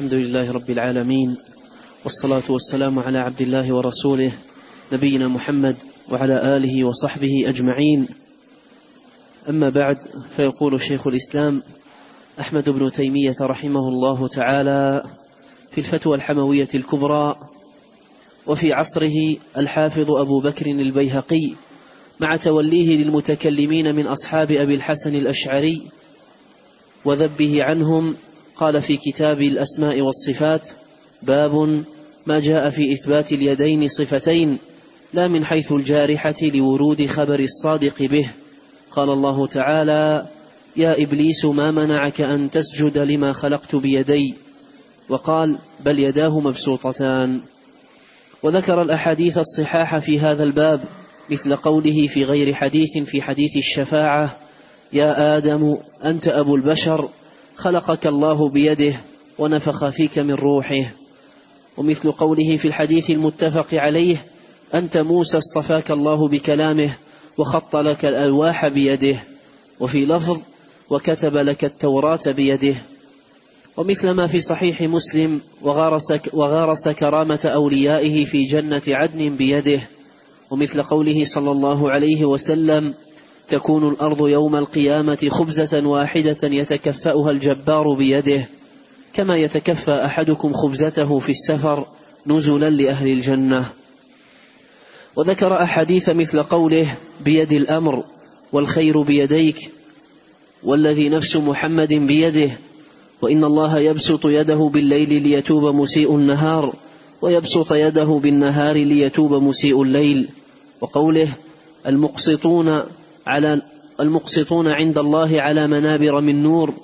الحمد لله رب العالمين والصلاة والسلام على عبد الله ورسوله نبينا محمد وعلى آله وصحبه أجمعين. أما بعد فيقول شيخ الإسلام أحمد بن تيمية رحمه الله تعالى في الفتوى الحموية الكبرى وفي عصره الحافظ أبو بكر البيهقي مع توليه للمتكلمين من أصحاب أبي الحسن الأشعري وذبه عنهم قال في كتاب الأسماء والصفات باب ما جاء في إثبات اليدين صفتين لا من حيث الجارحة لورود خبر الصادق به. قال الله تعالى يا إبليس ما منعك أن تسجد لما خلقت بيدي؟ وقال بل يداه مبسوطتان. وذكر الأحاديث الصحاح في هذا الباب مثل قوله في غير حديث في حديث الشفاعة يا آدم أنت أبو البشر خلقك الله بيده ونفخ فيك من روحه. ومثل قوله في الحديث المتفق عليه أنت موسى اصطفاك الله بكلامه وخط لك الألواح بيده وفي لفظ وكتب لك التوراة بيده. ومثل ما في صحيح مسلم وغارس, وغارس كرامة أوليائه في جنة عدن بيده. ومثل قوله صلى الله عليه وسلم تكون الأرض يوم القيامة خبزة واحدة يتكفأها الجبار بيده كما يتكفى أحدكم خبزته في السفر نزلا لأهل الجنة. وذكر أحاديث مثل قوله بيد الأمر والخير بيديك والذي نفس محمد بيده وإن الله يبسط يده بالليل ليتوب مسيء النهار ويبسط يده بالنهار ليتوب مسيء الليل. وقوله المقسطون على المقسطون عند الله على منابر من نور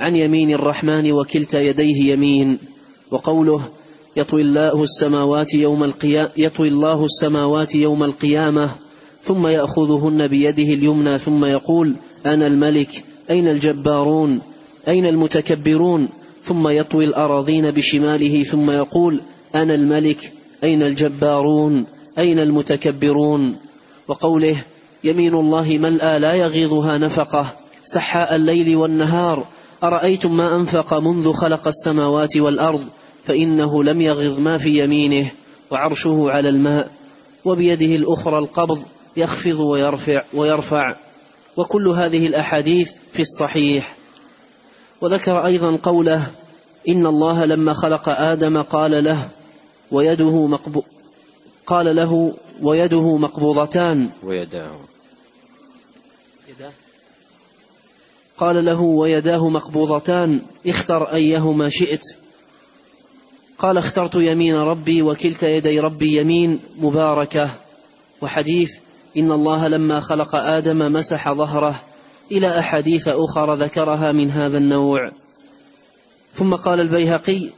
عن يمين الرحمن وكلتا يديه يمين. وقوله يطوي الله السماوات يوم القيامة يطوي الله السماوات يوم القيامة ثم يأخذهن بيده اليمنى ثم يقول أنا الملك أين الجبارون؟ أين المتكبرون؟ ثم يطوي الأراضين بشماله ثم يقول أنا الملك أين الجبارون؟ أين المتكبرون؟ وقوله يمين الله ملأى لا يغيضها نفقه سحاء الليل والنهار أرأيتم ما أنفق منذ خلق السماوات والأرض؟ فإنه لم يغض ما في يمينه وعرشه على الماء وبيده الأخرى القبض يخفض ويرفع ويرفع. وكل هذه الأحاديث في الصحيح. وذكر أيضا قوله إن الله لما خلق آدم قال له ويده مقبو قال له ويده مقبوضتان. ويداه. قال له ويداه مقبوضتان اختر أيهما شئت. قال اخترت يمين ربي وكلتا يدي ربي يمين مباركة. وحديث إن الله لما خلق آدم مسح ظهره. إلى أحاديث أخرى ذكرها من هذا النوع. ثم قال البيهقي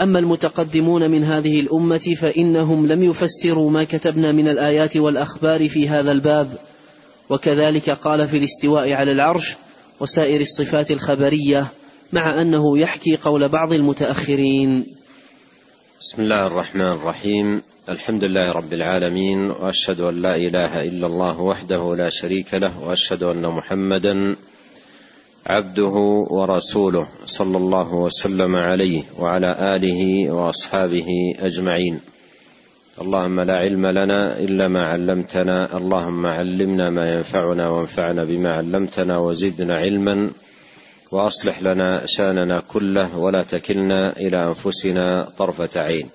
أما المتقدمون من هذه الأمة فإنهم لم يفسروا ما كتبنا من الآيات والأخبار في هذا الباب. وكذلك قال في الاستواء على العرش وسائر الصفات الخبرية مع أنه يحكي قول بعض المتأخرين. بسم الله الرحمن الرحيم. الحمد لله رب العالمين وأشهد أن لا إله إلا الله وحده لا شريك له وأشهد أن محمدا عبده ورسوله صلى الله وسلم عليه وعلى آله وأصحابه أجمعين. اللهم لا علم لنا إلا ما علمتنا اللهم علمنا ما ينفعنا وانفعنا بما علمتنا وزدنا علما وأصلح لنا شأننا كله ولا تكلنا إلى أنفسنا طرفة عين.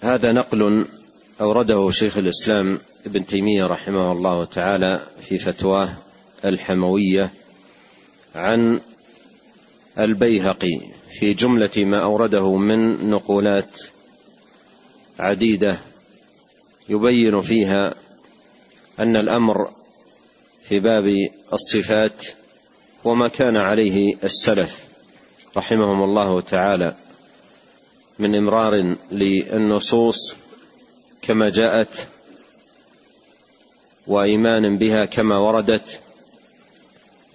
هذا نقل أورده شيخ الإسلام ابن تيمية رحمه الله تعالى في فتواه الحموية عن البيهقي في جملة ما أورده من نقولات عديدة يبين فيها أن الأمر في باب الصفات وما كان عليه السلف رحمهم الله تعالى من إمرار للنصوص كما جاءت وإيمان بها كما وردت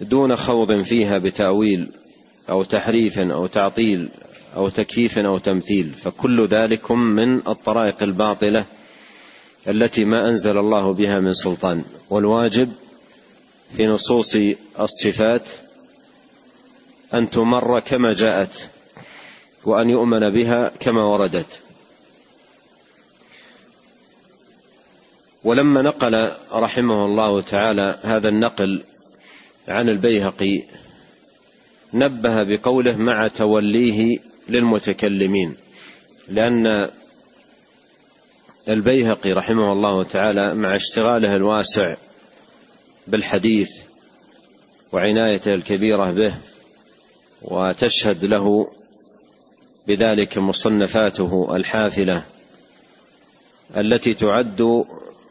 دون خوض فيها بتأويل أو تحريف أو تعطيل أو تكييف أو تمثيل فكل ذلك من الطرائق الباطلة التي ما أنزل الله بها من سلطان. والواجب في نصوص الصفات أن تمر كما جاءت وأن يؤمن بها كما وردت. ولما نقل رحمه الله تعالى هذا النقل عن البيهقي نبه بقوله مع توليه للمتكلمين لأن البيهقي رحمه الله تعالى مع اشتغاله الواسع بالحديث وعنايته الكبيرة به وتشهد له بذلك مصنفاته الحافلة التي تعد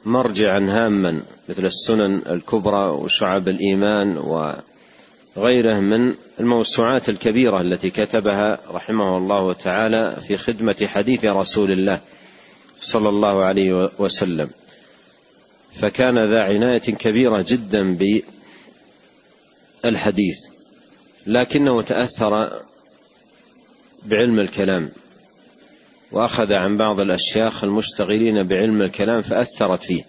مرجعا هاما مثل السنن الكبرى وشعب الإيمان وغيره من الموسوعات الكبيرة التي كتبها رحمه الله تعالى في خدمة حديث رسول الله صلى الله عليه وسلم. فكان ذا عناية كبيرة جدا بالحديث لكنه تأثر بعلم الكلام وأخذ عن بعض الأشياخ المشتغلين بعلم الكلام فأثرت فيه.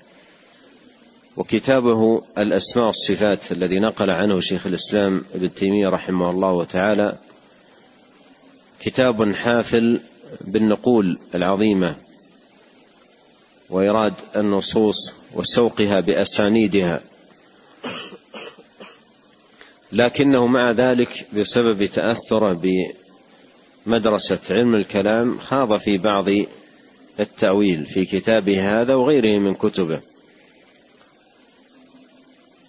وكتابه الأسماء والصفات الذي نقل عنه شيخ الإسلام ابن تيمية رحمه الله تعالى كتاب حافل بالنقول العظيمة وإيراد النصوص وسوقها بأسانيدها لكنه مع ذلك بسبب تاثره بمدرسة علم الكلام خاض في بعض التأويل في كتابه هذا وغيره من كتبه.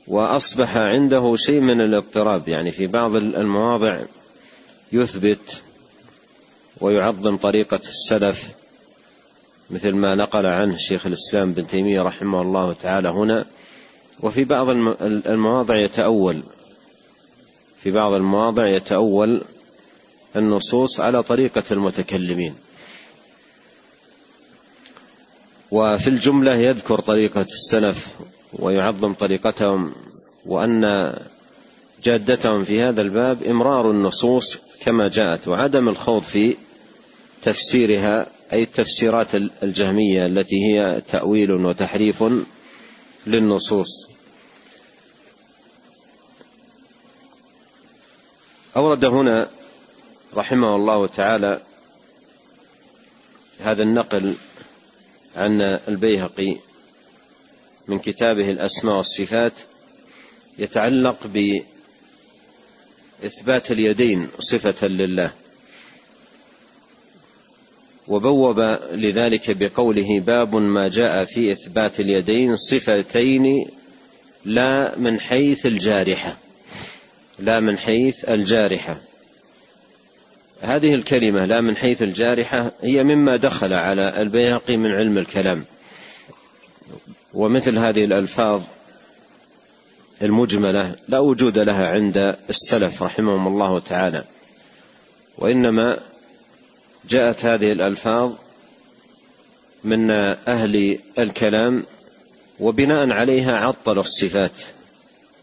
وأصبح عنده شيء من الاضطراب. يعني في بعض المواضع يثبت ويعظم طريقة السلف مثل ما نقل عنه شيخ الإسلام بن تيمية رحمه الله تعالى هنا. وفي بعض المواضع يتأول في بعض المواضع يتأول النصوص على طريقة المتكلمين. وفي الجملة يذكر طريقة السلف ويعظم طريقتهم وأن جادتهم في هذا الباب إمرار النصوص كما جاءت وعدم الخوض في تفسيرها أي التفسيرات الجهمية التي هي تأويل وتحريف للنصوص. أورد هنا رحمه الله تعالى هذا النقل عن البيهقي. من كتابه الأسماء والصفات يتعلق بإثبات اليدين صفة لله. وبوب لذلك بقوله باب ما جاء في إثبات اليدين صفتين لا من حيث الجارحة. لا من حيث الجارحة. هذه الكلمة لا من حيث الجارحة هي مما دخل على البيهقي من علم الكلام. ومثل هذه الألفاظ المجملة لا وجود لها عند السلف رحمهم الله تعالى وإنما جاءت هذه الألفاظ من أهل الكلام وبناء عليها عطلوا الصفات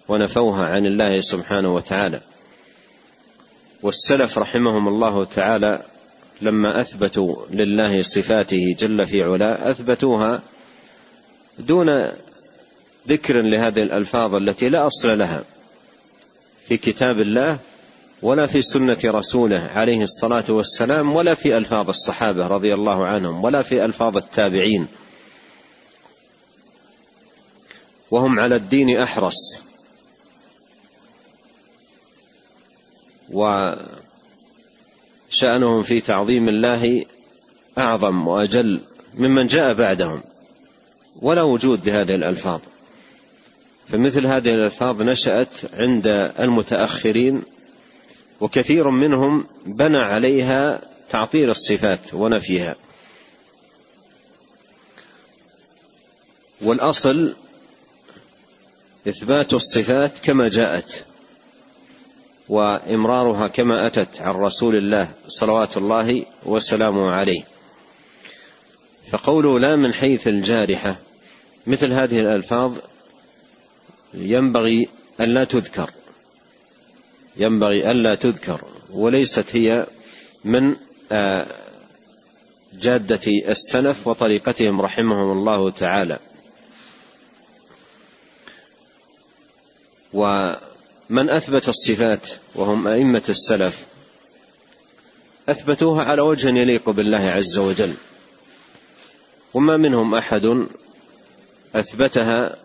ونفوها عن الله سبحانه وتعالى. والسلف رحمهم الله تعالى لما أثبتوا لله صفاته جل في علاه أثبتوها دون ذكر لهذه الألفاظ التي لا أصل لها في كتاب الله ولا في سنة رسوله عليه الصلاة والسلام ولا في ألفاظ الصحابة رضي الله عنهم ولا في ألفاظ التابعين. وهم على الدين أحرص. وشأنهم في تعظيم الله أعظم وأجل ممن جاء بعدهم. ولا وجود لهذه الألفاظ. فمثل هذه الألفاظ نشأت عند المتأخرين وكثير منهم بنى عليها تعطيل الصفات ونفيها. والأصل إثبات الصفات كما جاءت وإمرارها كما أتت عن رسول الله صلوات الله وسلامه عليه. فقوله لا من حيث الجارحة مثل هذه الألفاظ ينبغي أن لا تذكر. ينبغي ألا تذكر وليست هي من آه، جادة السلف وطريقتهم رحمهم الله تعالى. من أثبت الصفات وهم أئمة السلف أثبتوها على وجه يليق بالله عز وجل. وما منهم أحد أثبتها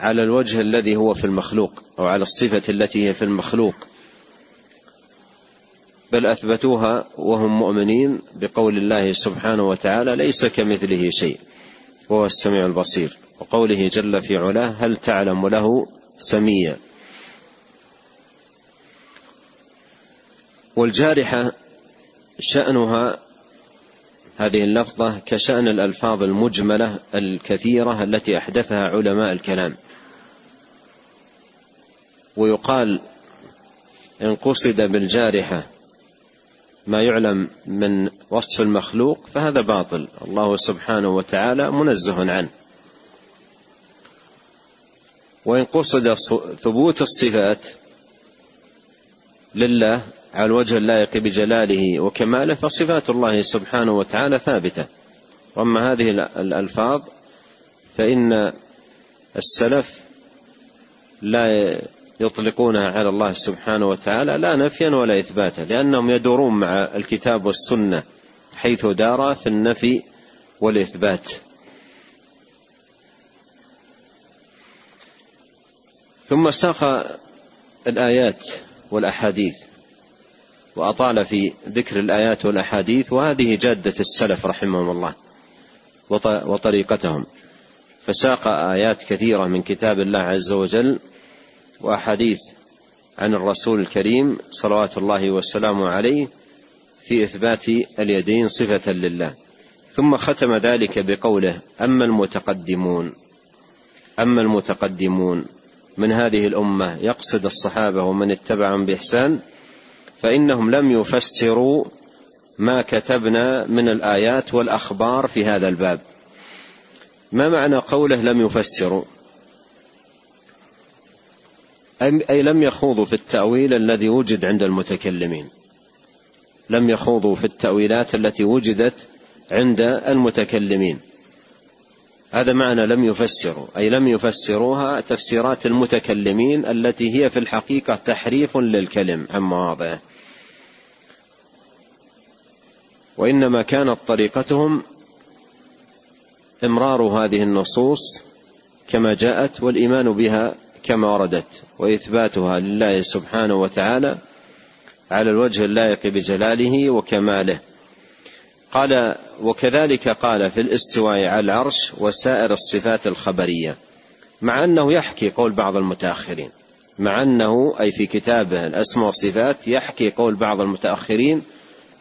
على الوجه الذي هو في المخلوق أو على الصفة التي هي في المخلوق. بل أثبتوها وهم مؤمنين بقول الله سبحانه وتعالى ليس كمثله شيء وهو السميع البصير. وقوله جل في علاه هل تعلم له سميا؟ والجارحة شأنها هذه اللفظة كشأن الألفاظ المجملة الكثيرة التي أحدثها علماء الكلام. ويقال إن قصد بالجارحة ما يعلم من وصف المخلوق فهذا باطل. الله سبحانه وتعالى منزه عنه. وإن قصد ثبوت الصفات لله على الوجه اللائق بجلاله وكماله فصفات الله سبحانه وتعالى ثابتة. وأما هذه الألفاظ فإن السلف لا يطلقونها على الله سبحانه وتعالى لا نفيا ولا إثباتا لأنهم يدورون مع الكتاب والسنة حيث دار في النفي والإثبات. ثم ساق الآيات والأحاديث. وأطال في ذكر الآيات والأحاديث وهذه جادة السلف رحمهم الله وطريقتهم. فساق آيات كثيرة من كتاب الله عز وجل وأحاديث عن الرسول الكريم صلوات الله وسلامه عليه في إثبات اليدين صفة لله. ثم ختم ذلك بقوله أما المتقدمون. أما المتقدمون. من هذه الأمة يقصد الصحابة ومن اتبعهم بإحسان فإنهم لم يفسروا ما كتبنا من الآيات والأخبار في هذا الباب. ما معنى قوله لم يفسروا؟ أي لم يخوضوا في التأويل الذي وجد عند المتكلمين. لم يخوضوا في التأويلات التي وجدت عند المتكلمين. هذا معنى لم يفسروا أي لم يفسروها تفسيرات المتكلمين التي هي في الحقيقة تحريف للكلم عن مواضعه وإنما كانت طريقتهم إمرار هذه النصوص كما جاءت والإيمان بها كما وردت وإثباتها لله سبحانه وتعالى على الوجه اللائق بجلاله وكماله. قال وكذلك قال في الاستواء على العرش وسائر الصفات الخبرية مع أنه يحكي قول بعض المتأخرين مع أنه أي في كتابه الأسماء والصفات يحكي قول بعض المتأخرين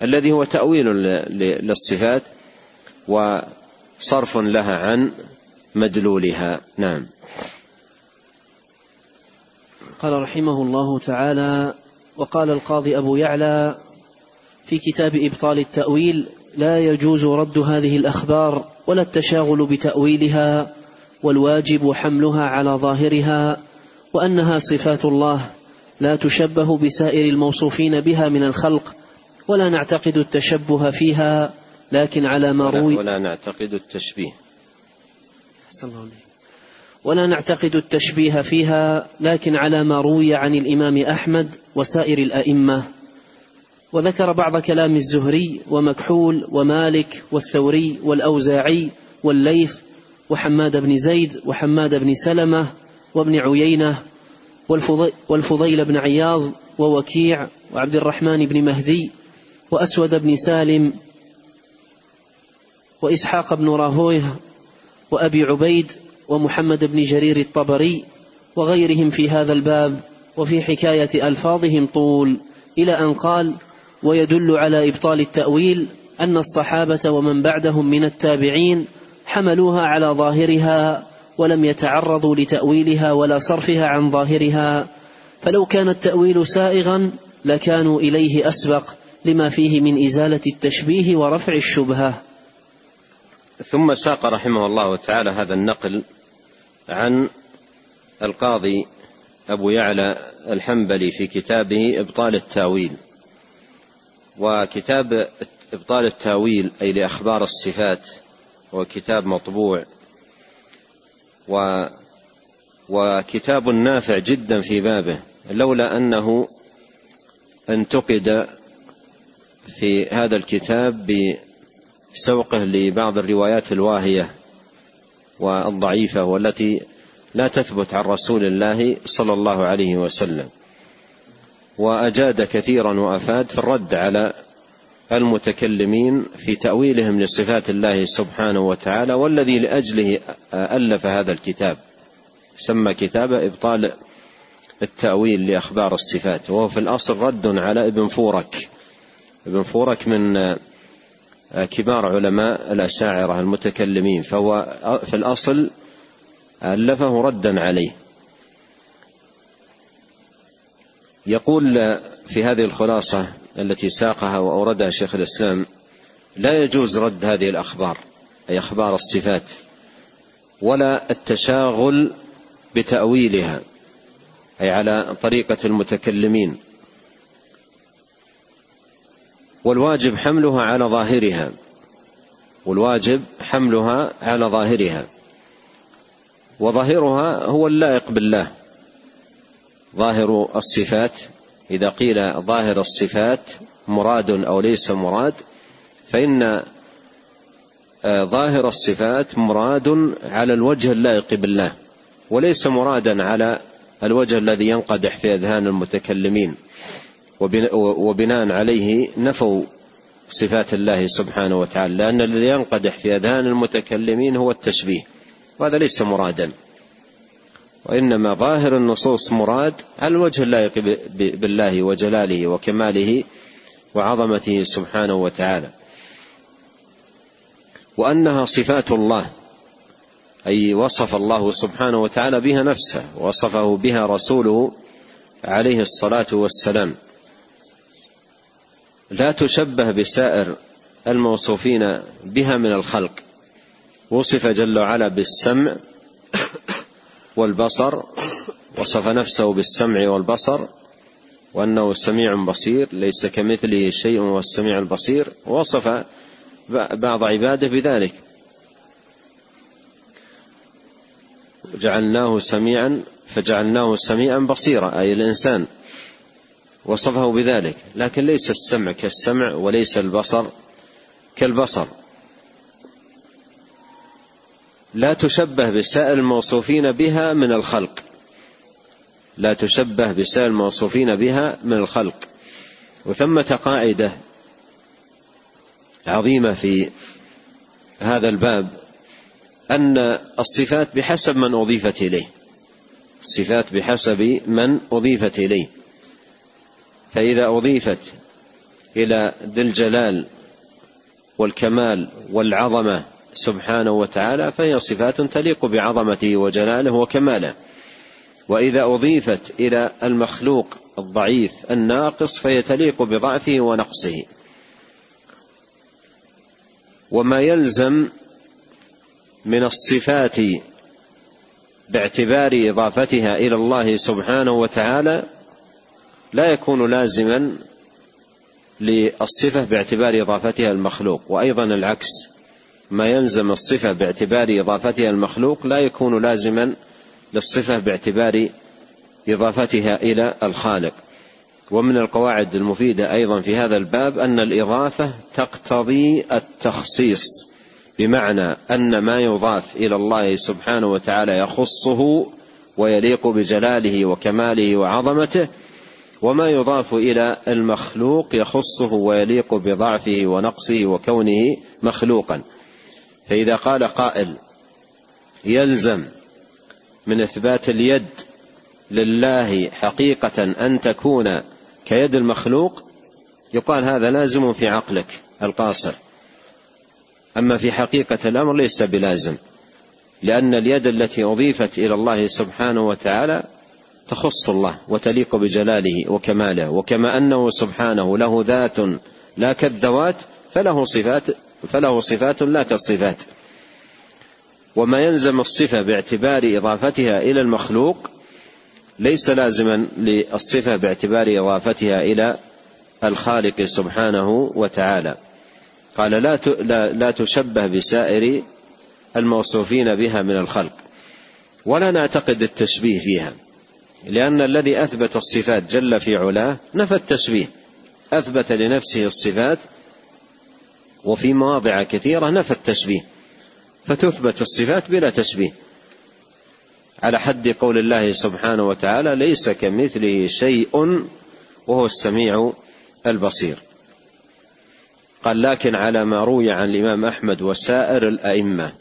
الذي هو تأويل للصفات وصرف لها عن مدلولها. نعم. قال رحمه الله تعالى وقال القاضي أبو يعلى في كتاب إبطال التأويل لا يجوز رد هذه الأخبار ولا التشاغل بتأويلها والواجب حملها على ظاهرها وأنها صفات الله لا تشبه بسائر الموصوفين بها من الخلق ولا نعتقد التشبه فيها لكن على ما روي ولا نعتقد التشبيه. الله عليك ولا نعتقد التشبيه فيها لكن على ما روي عن الإمام أحمد وسائر الأئمة. وذكر بعض كلام الزهري ومكحول ومالك والثوري والأوزاعي والليث وحماد بن زيد وحماد بن سلمة وابن عيينة والفضيل بن عياض ووكيع وعبد الرحمن بن مهدي وأسود بن سالم وإسحاق بن راهويه وأبي عبيد ومحمد بن جرير الطبري وغيرهم في هذا الباب وفي حكاية ألفاظهم طول إلى أن قال ويدل على إبطال التأويل أن الصحابة ومن بعدهم من التابعين حملوها على ظاهرها ولم يتعرضوا لتأويلها ولا صرفها عن ظاهرها. فلو كان التأويل سائغا لكانوا إليه أسبق لما فيه من إزالة التشبيه ورفع الشبهة. ثم ساق رحمه الله تعالى هذا النقل عن القاضي أبو يعلى الحنبلي في كتابه إبطال التأويل. وكتاب إبطال التأويل أي لأخبار الصفات هو كتاب مطبوع. وكتاب نافع جدا في بابه لولا أنه انتقد في هذا الكتاب بسوقه لبعض الروايات الواهية والضعيفة والتي لا تثبت عن رسول الله صلى الله عليه وسلم. وأجاد كثيرا وأفاد في الرد على المتكلمين في تأويلهم لصفات الله سبحانه وتعالى والذي لأجله ألف هذا الكتاب. سمى كتاب إبطال التأويل لأخبار الصفات. وهو في الأصل رد على ابن فورك. ابن فورك من كبار علماء الأشاعرة المتكلمين. فهو في الأصل ألفه ردا عليه. يقول في هذه الخلاصة التي ساقها وأوردها شيخ الإسلام لا يجوز رد هذه الأخبار أي أخبار الصفات ولا التشاغل بتأويلها أي على طريقة المتكلمين. والواجب حملها على ظاهرها والواجب حملها على ظاهرها وظاهرها هو اللائق بالله. ظاهر الصفات. إذا قيل ظاهر الصفات مراد أو ليس مراد فإن آه، ظاهر الصفات مراد على الوجه اللائق بالله وليس مرادا على الوجه الذي ينقدح في أذهان المتكلمين. وبناء عليه نفوا صفات الله سبحانه وتعالى لأن الذي ينقدح في أذهان المتكلمين هو التشبيه وهذا ليس مرادا. وإنما ظاهر النصوص مراد الوجه اللائق بالله وجلاله وكماله وعظمته سبحانه وتعالى. وأنها صفات الله أي وصف الله سبحانه وتعالى بها نفسه وصفه بها رسوله عليه الصلاة والسلام. لا تشبه بسائر الموصوفين بها من الخلق. وصف جل وعلا بالسمع والبصر وصف نفسه بالسمع والبصر وأنه سميع بصير ليس كمثله شيء هو السميع البصير. ووصف بعض عباده بذلك. جعلناه سميعا فجعلناه سميعا بصيرا أي الإنسان. وصفه بذلك. لكن ليس السمع كالسمع وليس البصر كالبصر. لا تشبه بسائر الموصوفين بها من الخلق. لا تشبه بسائر الموصوفين بها من الخلق. وثمة قاعدة عظيمة في هذا الباب أن الصفات بحسب من أضيفت إليه. الصفات بحسب من أضيفت إليه. فإذا أضيفت إلى ذي الجلال والكمال والعظمة سبحانه وتعالى فهي صفات تليق بعظمته وجلاله وكماله. وإذا أضيفت إلى المخلوق الضعيف الناقص فهي تليق بضعفه ونقصه. وما يلزم من الصفات باعتبار إضافتها إلى الله سبحانه وتعالى لا يكون لازما للصفة باعتبار إضافتها المخلوق وأيضا العكس. ما يلزم الصفة باعتبار إضافتها المخلوق لا يكون لازما للصفة باعتبار إضافتها إلى الخالق. ومن القواعد المفيدة أيضا في هذا الباب أن الإضافة تقتضي التخصيص بمعنى أن ما يضاف إلى الله سبحانه وتعالى يخصه ويليق بجلاله وكماله وعظمته وما يضاف إلى المخلوق يخصه ويليق بضعفه ونقصه وكونه مخلوقا. فإذا قال قائل يلزم من إثبات اليد لله حقيقة أن تكون كيد المخلوق يقال هذا لازم في عقلك القاصر. أما في حقيقة الأمر ليس بلازم لأن اليد التي أضيفت إلى الله سبحانه وتعالى تخص الله وتليق بجلاله وكماله وكما أنه سبحانه له ذات لا كالذوات فله صفات فله صفات لا كالصفات. وما يلزم الصفة باعتبار إضافتها إلى المخلوق ليس لازما للصفة باعتبار إضافتها إلى الخالق سبحانه وتعالى. قال لا لا تشبه بسائر الموصوفين بها من الخلق. ولا نعتقد التشبيه فيها لأن الذي أثبت الصفات جل في علاه نفى التشبيه. أثبت لنفسه الصفات وفي مواضع كثيرة نفى التشبيه فتثبت الصفات بلا تشبيه. على حد قول الله سبحانه وتعالى ليس كمثله شيء وهو السميع البصير. قال لكن على ما روي عن الإمام أحمد وسائر الأئمة.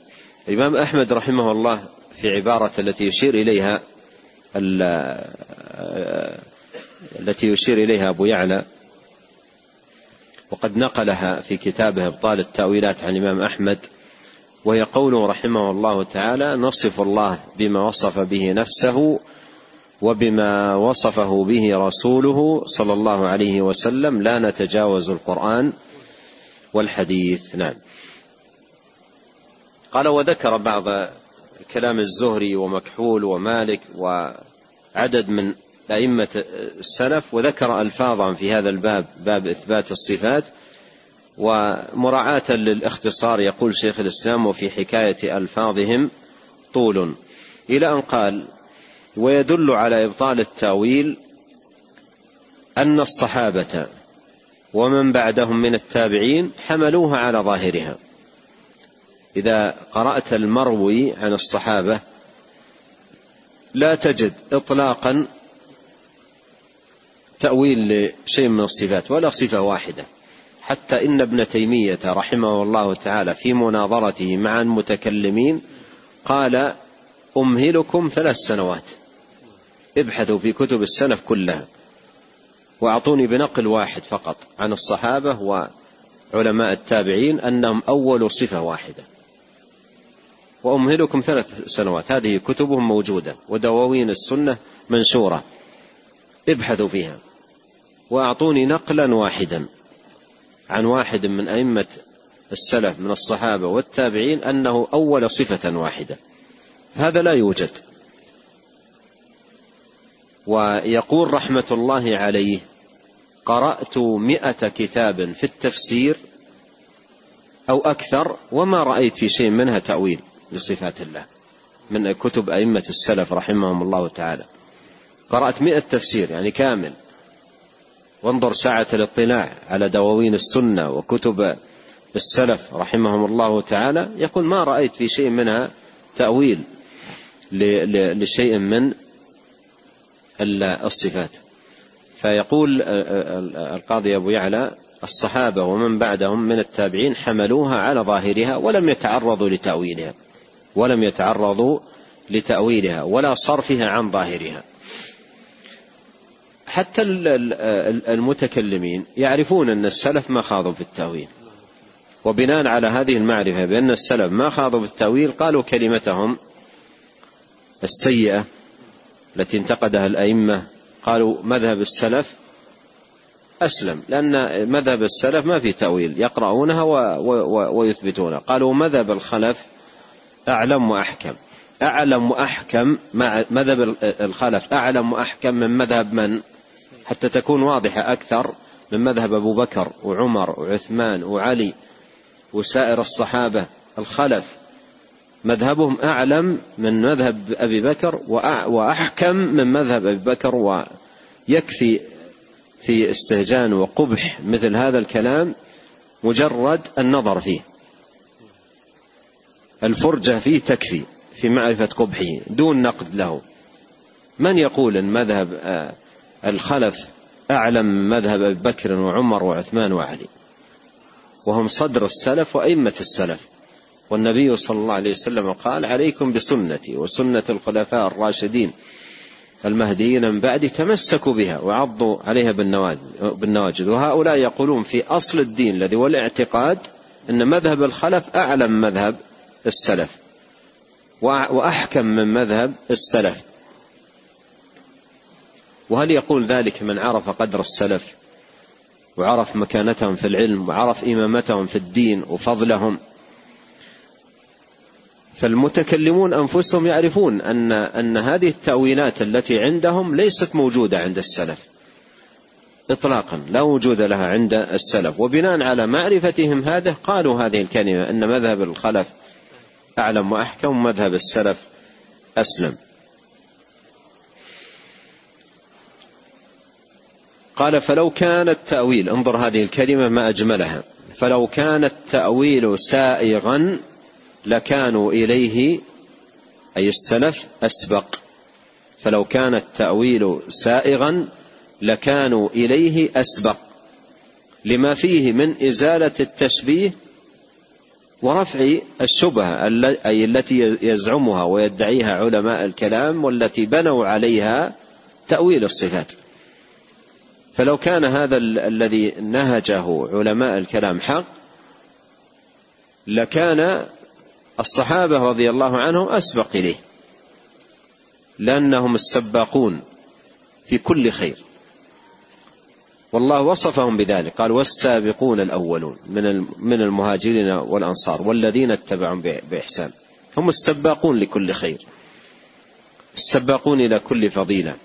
الإمام أحمد رحمه الله في عبارة التي يشير إليها التي يشير إليها أبو يعلى وقد نقلها في كتابه أبطال التأويلات عن الإمام أحمد وهي قوله رحمه الله تعالى نصف الله بما وصف به نفسه وبما وصفه به رسوله صلى الله عليه وسلم لا نتجاوز القرآن والحديث. نعم. قال وذكر بعض كلام الزهري ومكحول ومالك وعدد من أئمة السلف وذكر ألفاظا في هذا الباب باب إثبات الصفات ومراعاة للإختصار يقول شيخ الإسلام وفي حكاية ألفاظهم طول. إلى أن قال ويدل على إبطال التأويل أن الصحابة ومن بعدهم من التابعين حملوها على ظاهرها. إذا قرأت المروي عن الصحابة لا تجد إطلاقا تأويل لشيء من الصفات ولا صفة واحدة. حتى إن ابن تيمية رحمه الله تعالى في مناظرته مع المتكلمين قال أمهلكم ثلاث سنوات. ابحثوا في كتب السلف كلها. وأعطوني بنقل واحد فقط عن الصحابة وعلماء التابعين أنهم أول صفة واحدة. وأمهلكم ثلاث سنوات. هذه كتبهم موجودة ودواوين السنة منشورة. ابحثوا فيها. وأعطوني نقلا واحدا عن واحد من أئمة السلف من الصحابة والتابعين أنه أول صفة واحدة. هذا لا يوجد. ويقول رحمة الله عليه قرأت مائه كتاب في التفسير أو أكثر وما رأيت في شيء منها تأويل لصفات الله من كتب أئمة السلف رحمهم الله تعالى. قرأت مئة تفسير يعني كامل. وانظر ساعة الاطلاع على دواوين السنة وكتب السلف رحمهم الله تعالى يقول ما رأيت في شيء منها تأويل لشيء من الصفات. فيقول القاضي أبو يعلى الصحابة ومن بعدهم من التابعين حملوها على ظاهرها ولم يتعرضوا لتأويلها ولم يتعرضوا لتأويلها ولا صرفها عن ظاهرها. حتى المتكلمين يعرفون أن السلف ما خاضوا في التأويل. وبناء على هذه المعرفة بأن السلف ما خاضوا في التأويل قالوا كلمتهم السيئة التي انتقدها الأئمة. قالوا مذهب السلف أسلم لأن مذهب السلف ما في تأويل يقرؤونها ويثبتونها. قالوا مذهب الخلف أعلم وأحكم. أعلم وأحكم مذهب الخلف أعلم وأحكم من مذهب من؟ حتى تكون واضحة أكثر من مذهب أبو بكر وعمر وعثمان وعلي وسائر الصحابة الخلف. مذهبهم أعلم من مذهب أبي بكر وأحكم من مذهب أبي بكر ويكفي في استهجان وقبح مثل هذا الكلام مجرد النظر فيه. الفرجة فيه تكفي في معرفة قبحه دون نقد له. من يقول أن مذهب آه، الخلف أعلم مذهب أبي بكر وعمر وعثمان وعلي. وهم صدر السلف وأئمة السلف. والنبي صلى الله عليه وسلم قال عليكم بسنتي وسنة الخلفاء الراشدين المهديين من بعدي تمسكوا بها وعضوا عليها بالنواجذ وهؤلاء يقولون في أصل الدين الذي هو الاعتقاد أن مذهب الخلف أعلم مذهب السلف. وأحكم من مذهب السلف. وهل يقول ذلك من عرف قدر السلف وعرف مكانتهم في العلم وعرف إمامتهم في الدين وفضلهم؟ فالمتكلمون أنفسهم يعرفون أن أن هذه التأويلات التي عندهم ليست موجودة عند السلف إطلاقا لا وجود لها عند السلف. وبناء على معرفتهم هذا قالوا هذه الكلمة أن مذهب الخلف أعلم وأحكم مذهب السلف أسلم. قال فلو كان التأويل انظر هذه الكلمة ما أجملها. فلو كان التأويل سائغا لكانوا إليه أي السلف أسبق. فلو كان التأويل سائغا لكانوا إليه أسبق. لما فيه من إزالة التشبيه ورفع الشبهة أي التي يزعمها ويدعيها علماء الكلام والتي بنوا عليها تأويل الصفات. فلو كان هذا الذي نهجه علماء الكلام حق لكان الصحابة رضي الله عنهم أسبق إليه لأنهم السباقون في كل خير. والله وصفهم بذلك قال والسابقون الأولون من من المهاجرين والأنصار والذين اتبعهم بإحسان. هم السباقون لكل خير السباقون إلى كل فضيلة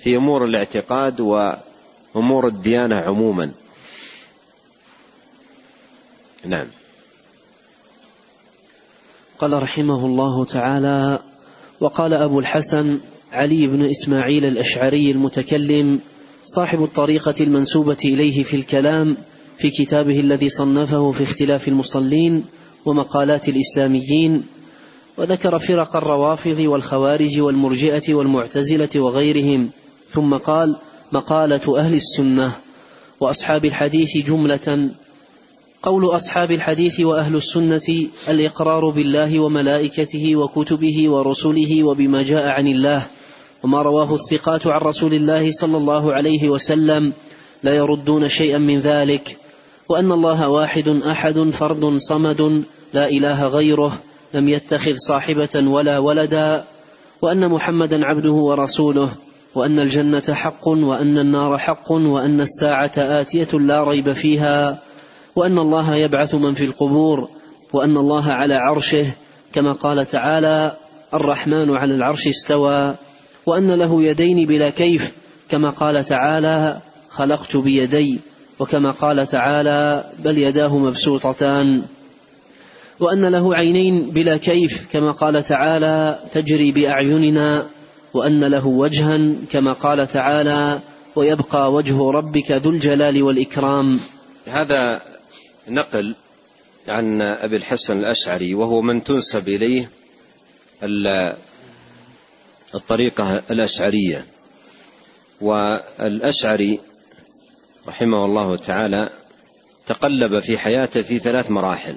في أمور الاعتقاد وأمور الديانة عموما. نعم. قال رحمه الله تعالى وقال أبو الحسن علي بن إسماعيل الأشعري المتكلم صاحب الطريقة المنسوبة إليه في الكلام في كتابه الذي صنفه في اختلاف المصلين ومقالات الإسلاميين وذكر فرق الروافض والخوارج والمرجئة والمعتزلة وغيرهم ثم قال مقالة أهل السنة وأصحاب الحديث جملة. قول أصحاب الحديث وأهل السنة الإقرار بالله وملائكته وكتبه ورسله وبما جاء عن الله وما رواه الثقات عن رسول الله صلى الله عليه وسلم لا يردون شيئا من ذلك. وأن الله واحد أحد فرد صمد لا إله غيره لم يتخذ صاحبة ولا ولدا. وأن محمدا عبده ورسوله وأن الجنة حق وأن النار حق وأن الساعة آتية لا ريب فيها وأن الله يبعث من في القبور وأن الله على عرشه كما قال تعالى الرحمن على العرش استوى وأن له يدين بلا كيف كما قال تعالى خلقت بيدي وكما قال تعالى بل يداه مبسوطتان وأن له عينين بلا كيف كما قال تعالى تجري بأعيننا وأن له وجها كما قال تعالى ويبقى وجه ربك ذو الجلال والإكرام. هذا نقل عن أبي الحسن الأشعري وهو من تنسب إليه الطريقة الأشعرية. والأشعري رحمه الله تعالى تقلب في حياته في ثلاث مراحل.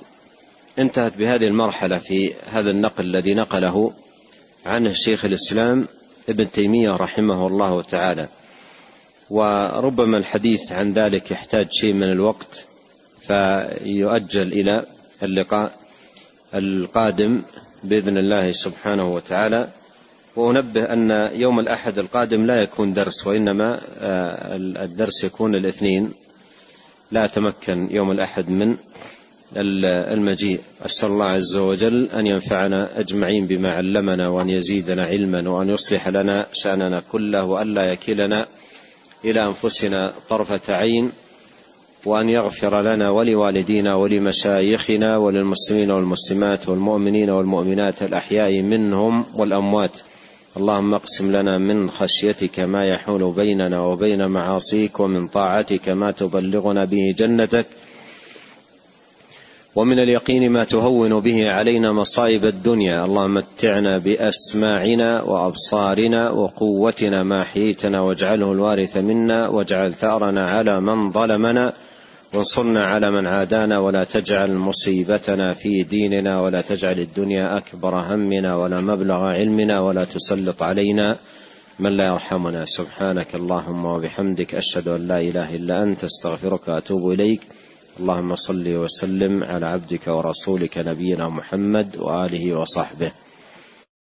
انتهت بهذه المرحلة في هذا النقل الذي نقله عنه شيخ الإسلام ابن تيمية رحمه الله تعالى. وربما الحديث عن ذلك يحتاج شيء من الوقت فيؤجل إلى اللقاء القادم بإذن الله سبحانه وتعالى. وأنبه أن يوم الأحد القادم لا يكون درس وإنما آه، الدرس يكون الاثنين. لا أتمكن يوم الأحد من المجيء. أسأل الله عز وجل أن ينفعنا أجمعين بما علمنا وأن يزيدنا علما وأن يصلح لنا شأننا كله وأن لا يكلنا إلى أنفسنا طرفة عين وأن يغفر لنا ولوالدينا ولمشايخنا وللمسلمين والمسلمات والمؤمنين والمؤمنات الأحياء منهم والأموات. اللهم اقسم لنا من خشيتك ما يحول بيننا وبين معاصيك ومن طاعتك ما تبلغنا به جنتك ومن اليقين ما تهون به علينا مصائب الدنيا. اللهم متعنا بأسماعنا وأبصارنا وقوتنا ما حييتنا واجعله الوارث منا واجعل ثأرنا على من ظلمنا وانصرنا على من عادانا ولا تجعل مصيبتنا في ديننا ولا تجعل الدنيا أكبر همنا ولا مبلغ علمنا ولا تسلط علينا من لا يرحمنا. سبحانك اللهم وبحمدك أشهد أن لا إله إلا أنت أستغفرك وأتوب إليك. اللهم صل وسلم على عبدك ورسولك نبينا محمد وآله وصحبه.